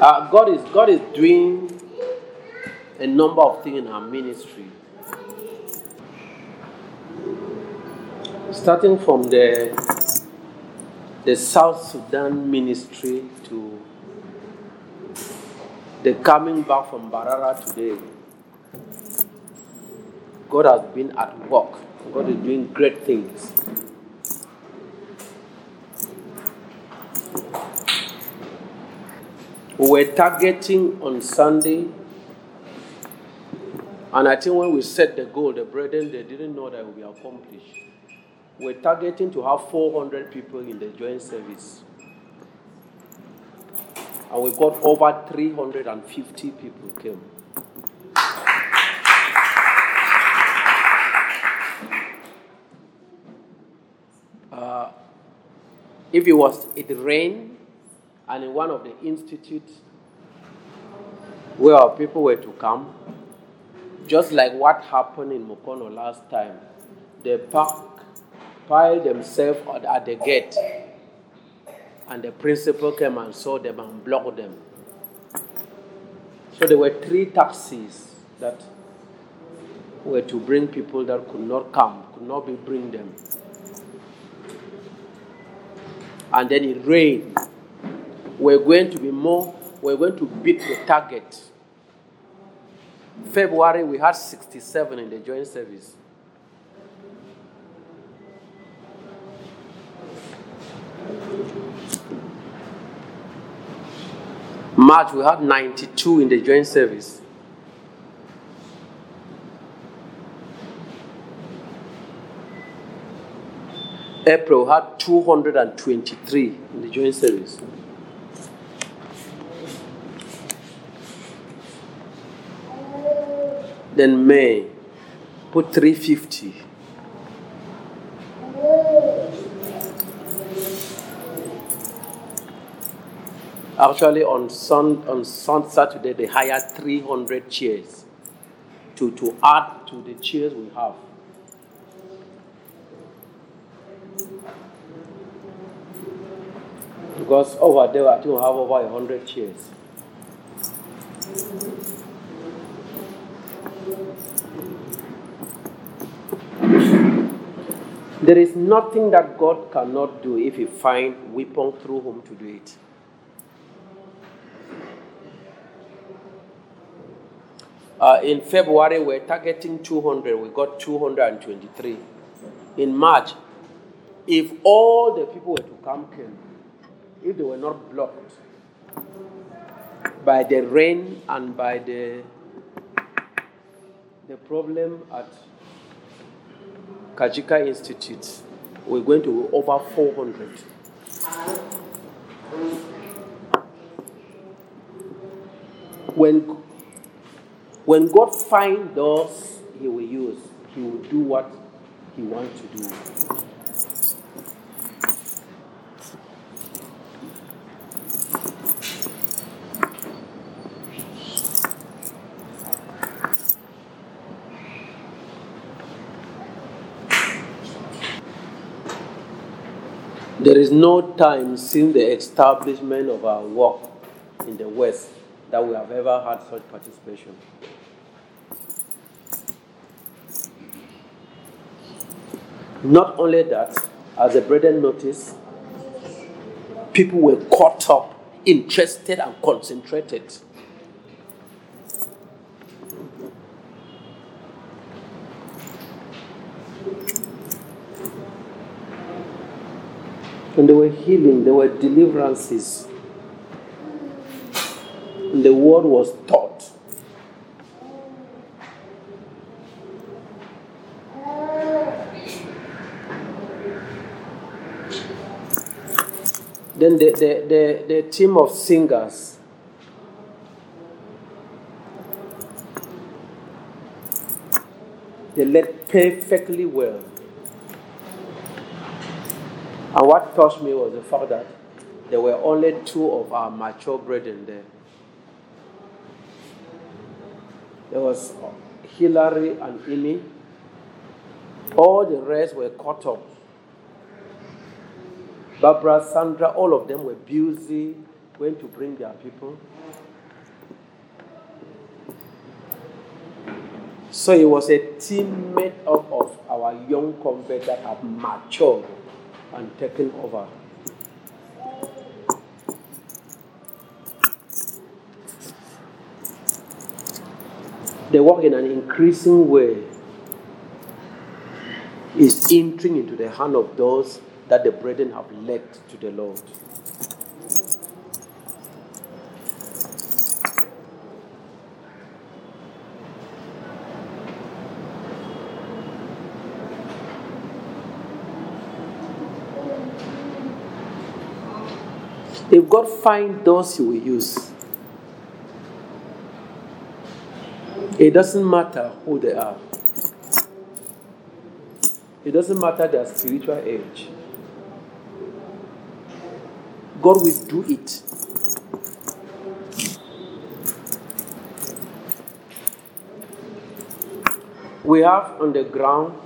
Uh, God is God is doing a number of things in our ministry. Starting from the the South Sudan ministry to the coming back from Mbarara today. God has been at work. God is doing great things. We were targeting on Sunday, and I think when we set the goal, the brethren they didn't know that be accomplished. We're targeting to have 400 people in the joint service. And we got over 350 people came. Uh, if it was it rained and in one of the institutes where people were to come, just like what happened in Mukono last time, they park, piled themselves at the gate, and the principal came and saw them and blocked them. So there were three taxis that were to bring people that could not come, could not be bring them. And then it rained. We're going to be more, we're going to beat the target. February, we had 67 in the joint service. March, we had 92 in the joint service. April had 223 in the joint service. Then May, put 350. Actually, on sun, on sun Saturday, they hired 300 chairs to, to add to the chairs we have. Because over there, I think we have over 100 chairs. There is nothing that God cannot do if He find weapon through whom to do it. Uh, in February, we're targeting 200. We got 223. In March, if all the people were to come came, if they were not blocked by the rain and by the the problem at Kajika Institute, we're going to over 400. When, when God finds those He will use, He will do what He wants to do. There is no time since the establishment of our work in the West that we have ever had such participation. Not only that, as the brethren noticed, people were caught up, interested, and concentrated. And there were healing, there were deliverances. And the word was taught. Then the, the, the, the team of singers. They led perfectly well. And what touched me was the fact that there were only two of our mature brethren there. There was Hillary and Amy. All the rest were caught up. Barbara, Sandra, all of them were busy went to bring their people. So it was a team made up of our young converts that have matured and taken over. They work in an increasing way is entering into the hand of those that the brethren have led to the Lord. If God find those He will use, it doesn't matter who they are. It doesn't matter their spiritual age. God will do it. We have on the ground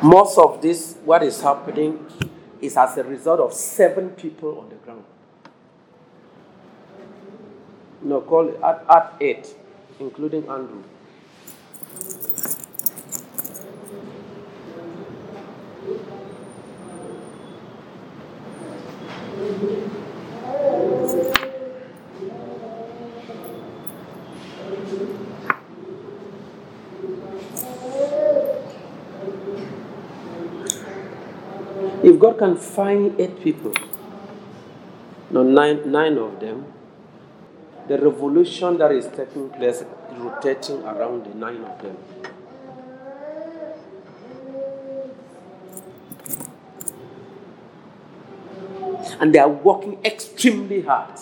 most of this, what is happening is as a result of seven people on the ground. No, call at, at eight, including Andrew. If God can find eight people, no, nine, nine of them, the revolution that is taking place rotating around the nine of them. And they are working extremely hard.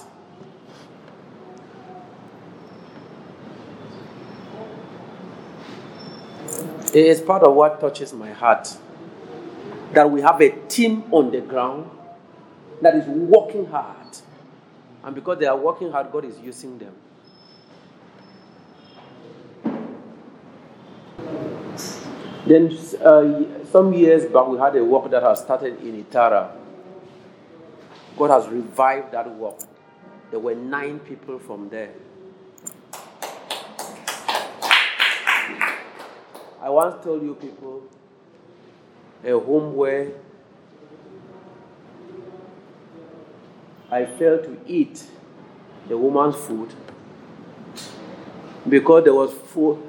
It is part of what touches my heart that we have a team on the ground that is working hard. And because they are working hard, God is using them. Then, uh, some years back, we had a work that has started in Itara. God has revived that work. There were nine people from there. I once told you people a home where I failed to eat the woman's food because there was food.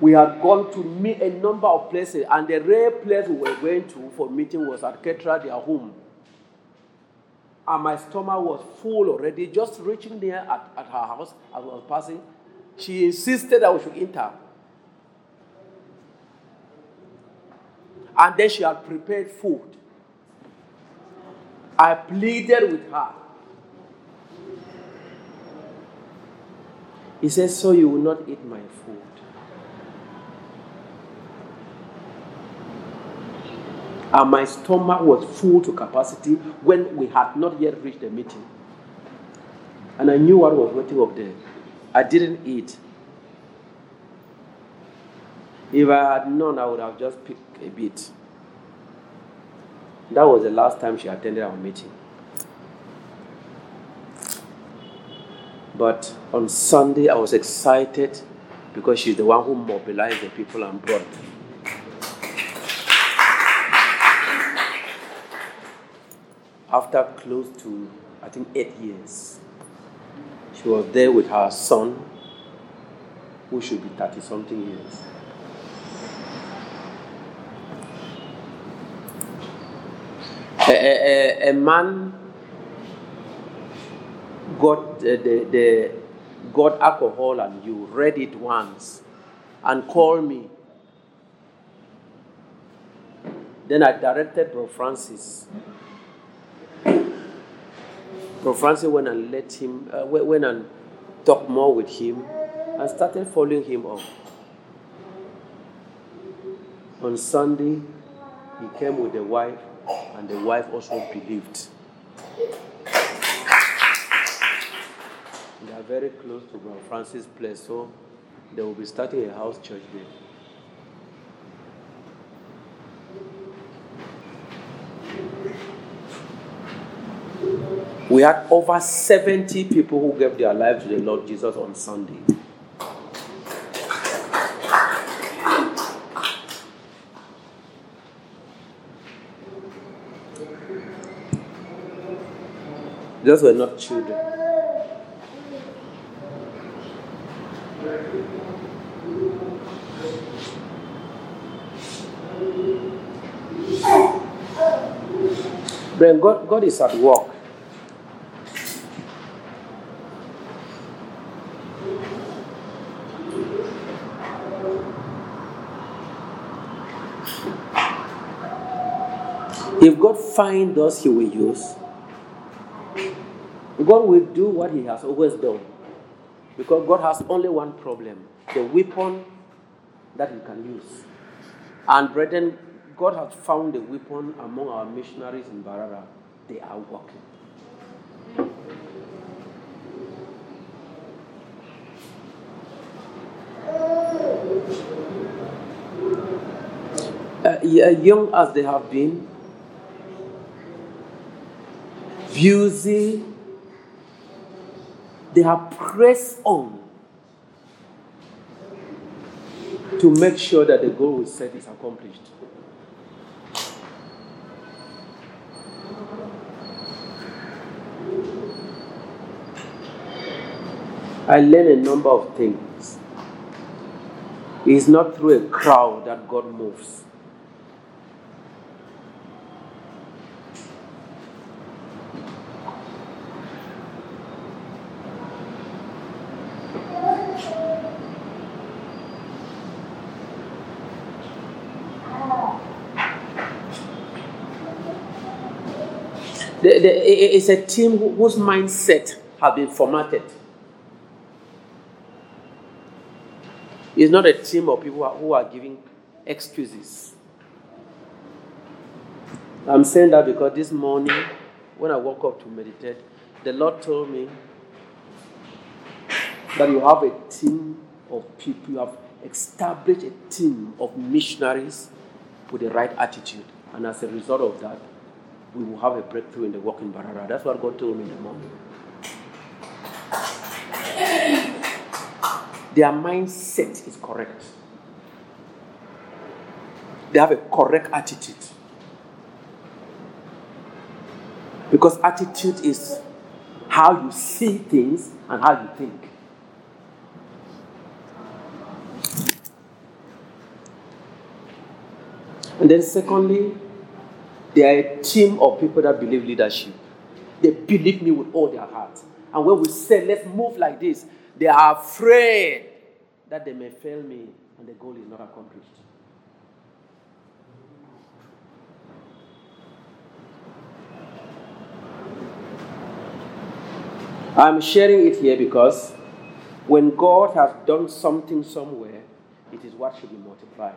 We had gone to meet a number of places, and the rare place we were going to for meeting was at Ketra, their home. And my stomach was full already. Just reaching there at, at her house as I was passing, she insisted that we should enter. And then she had prepared food. I pleaded with her. He says, So you will not eat my food. And my stomach was full to capacity when we had not yet reached the meeting. And I knew what was waiting up there. I didn't eat. If I had known, I would have just picked a bit. That was the last time she attended our meeting. But on Sunday, I was excited because she's the one who mobilized the people and brought them. After close to, I think, eight years, she was there with her son, who should be 30 something years. A, a, a man got the, the, got alcohol and you read it once and called me. Then I directed Bro Francis. Bro Francis went and let him, uh, went and talked more with him and started following him up. On Sunday, he came with the wife and the wife also believed. They are very close to Brother Francis' place, so they will be starting a house church there. We had over 70 people who gave their life to the Lord Jesus on Sunday. Those were not children. Brent, God, God is at work. If God finds us, He will use. God will do what He has always done. Because God has only one problem the weapon that He can use. And, brethren, God has found a weapon among our missionaries in Mbarara. They are working. Uh, young as they have been, Busy, they have pressed on to make sure that the goal we set is accomplished. I learned a number of things. It's not through a crowd that God moves. It's a team whose mindset has been formatted. It's not a team of people who are giving excuses. I'm saying that because this morning, when I woke up to meditate, the Lord told me that you have a team of people, you have established a team of missionaries with the right attitude. And as a result of that, we will have a breakthrough in the work in Mbarara. That's what God told me in the morning. Their mindset is correct. They have a correct attitude. Because attitude is how you see things and how you think. And then, secondly, they are a team of people that believe leadership. They believe me with all their heart. And when we say, let's move like this, they are afraid that they may fail me and the goal is not accomplished. I'm sharing it here because when God has done something somewhere, it is what should be multiplied.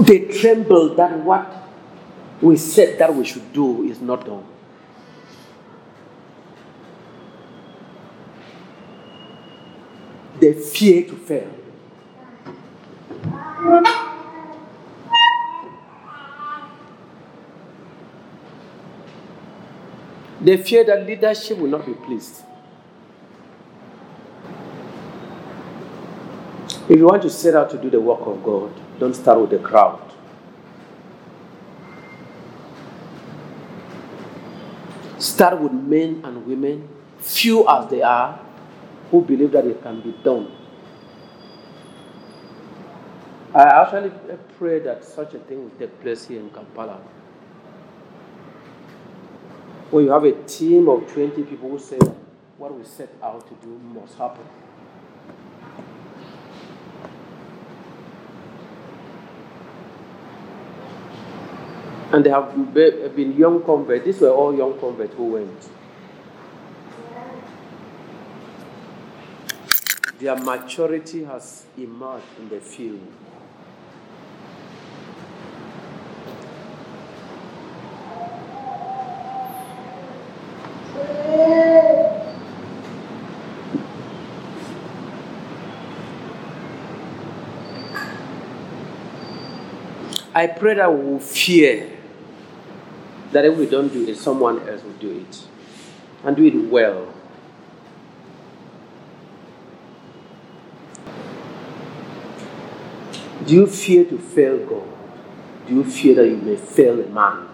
They tremble that what we said that we should do is not done. They fear to fail. They fear that leadership will not be pleased. If you want to set out to do the work of God, don't start with the crowd. Start with men and women, few as they are, who believe that it can be done. I actually pray that such a thing will take place here in Kampala. Where you have a team of 20 people who say what we set out to do must happen. And they have been young converts. These were all young converts who went. Their maturity has emerged in the field. I pray that we will fear that if we don't do it, someone else will do it and do it well. Do you fear to fail God? Do you fear that you may fail a man?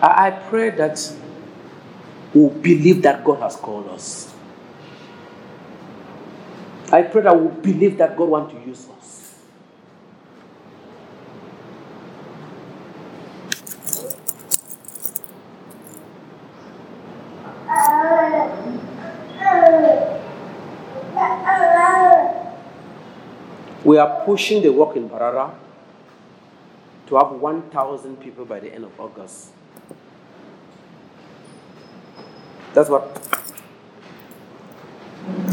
I pray that we believe that God has called us. I pray that we believe that God wants to use us. We are pushing the work in Mbarara to have 1,000 people by the end of August. That's what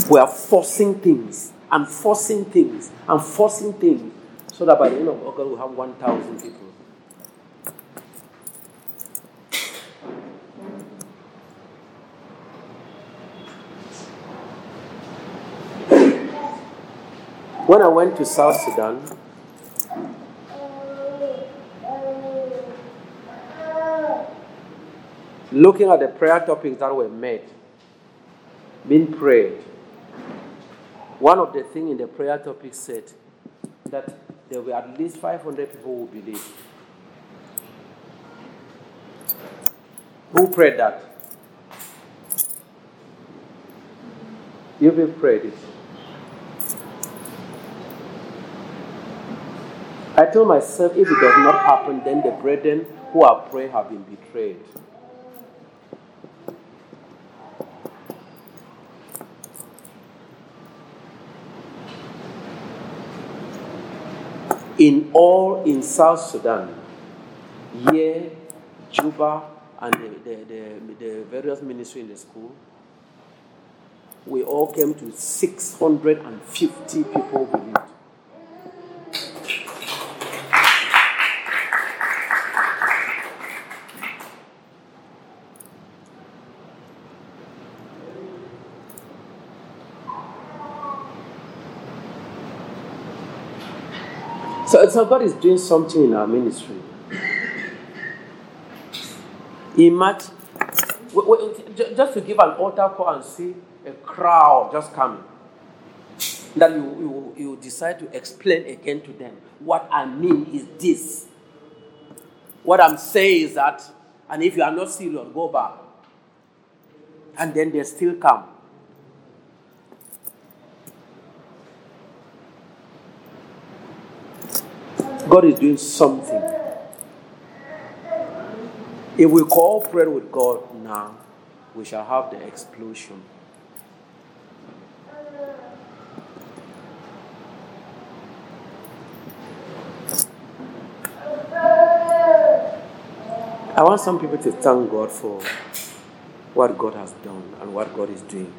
we are forcing things and forcing things and forcing things so that by the end of August we'll have 1,000 people. When I went to South Sudan, looking at the prayer topics that were made, being prayed, one of the things in the prayer topic said that there were at least 500 people who believed. Who prayed that? You will prayed it. I told myself if it does not happen, then the brethren who are praying have been betrayed. In all in South Sudan, here, Juba, and the, the, the, various ministries in the school, we all came to 650 people. So, God is doing something in our ministry. In Imagine, just to give an altar call and see a crowd just coming. That you, you, you decide to explain again to them. What I mean is this. What I'm saying is that, and if you are not serious, go back. And then they still come. God is doing something. If we cooperate with God now, we shall have the explosion. I want some people to thank God for what God has done and what God is doing.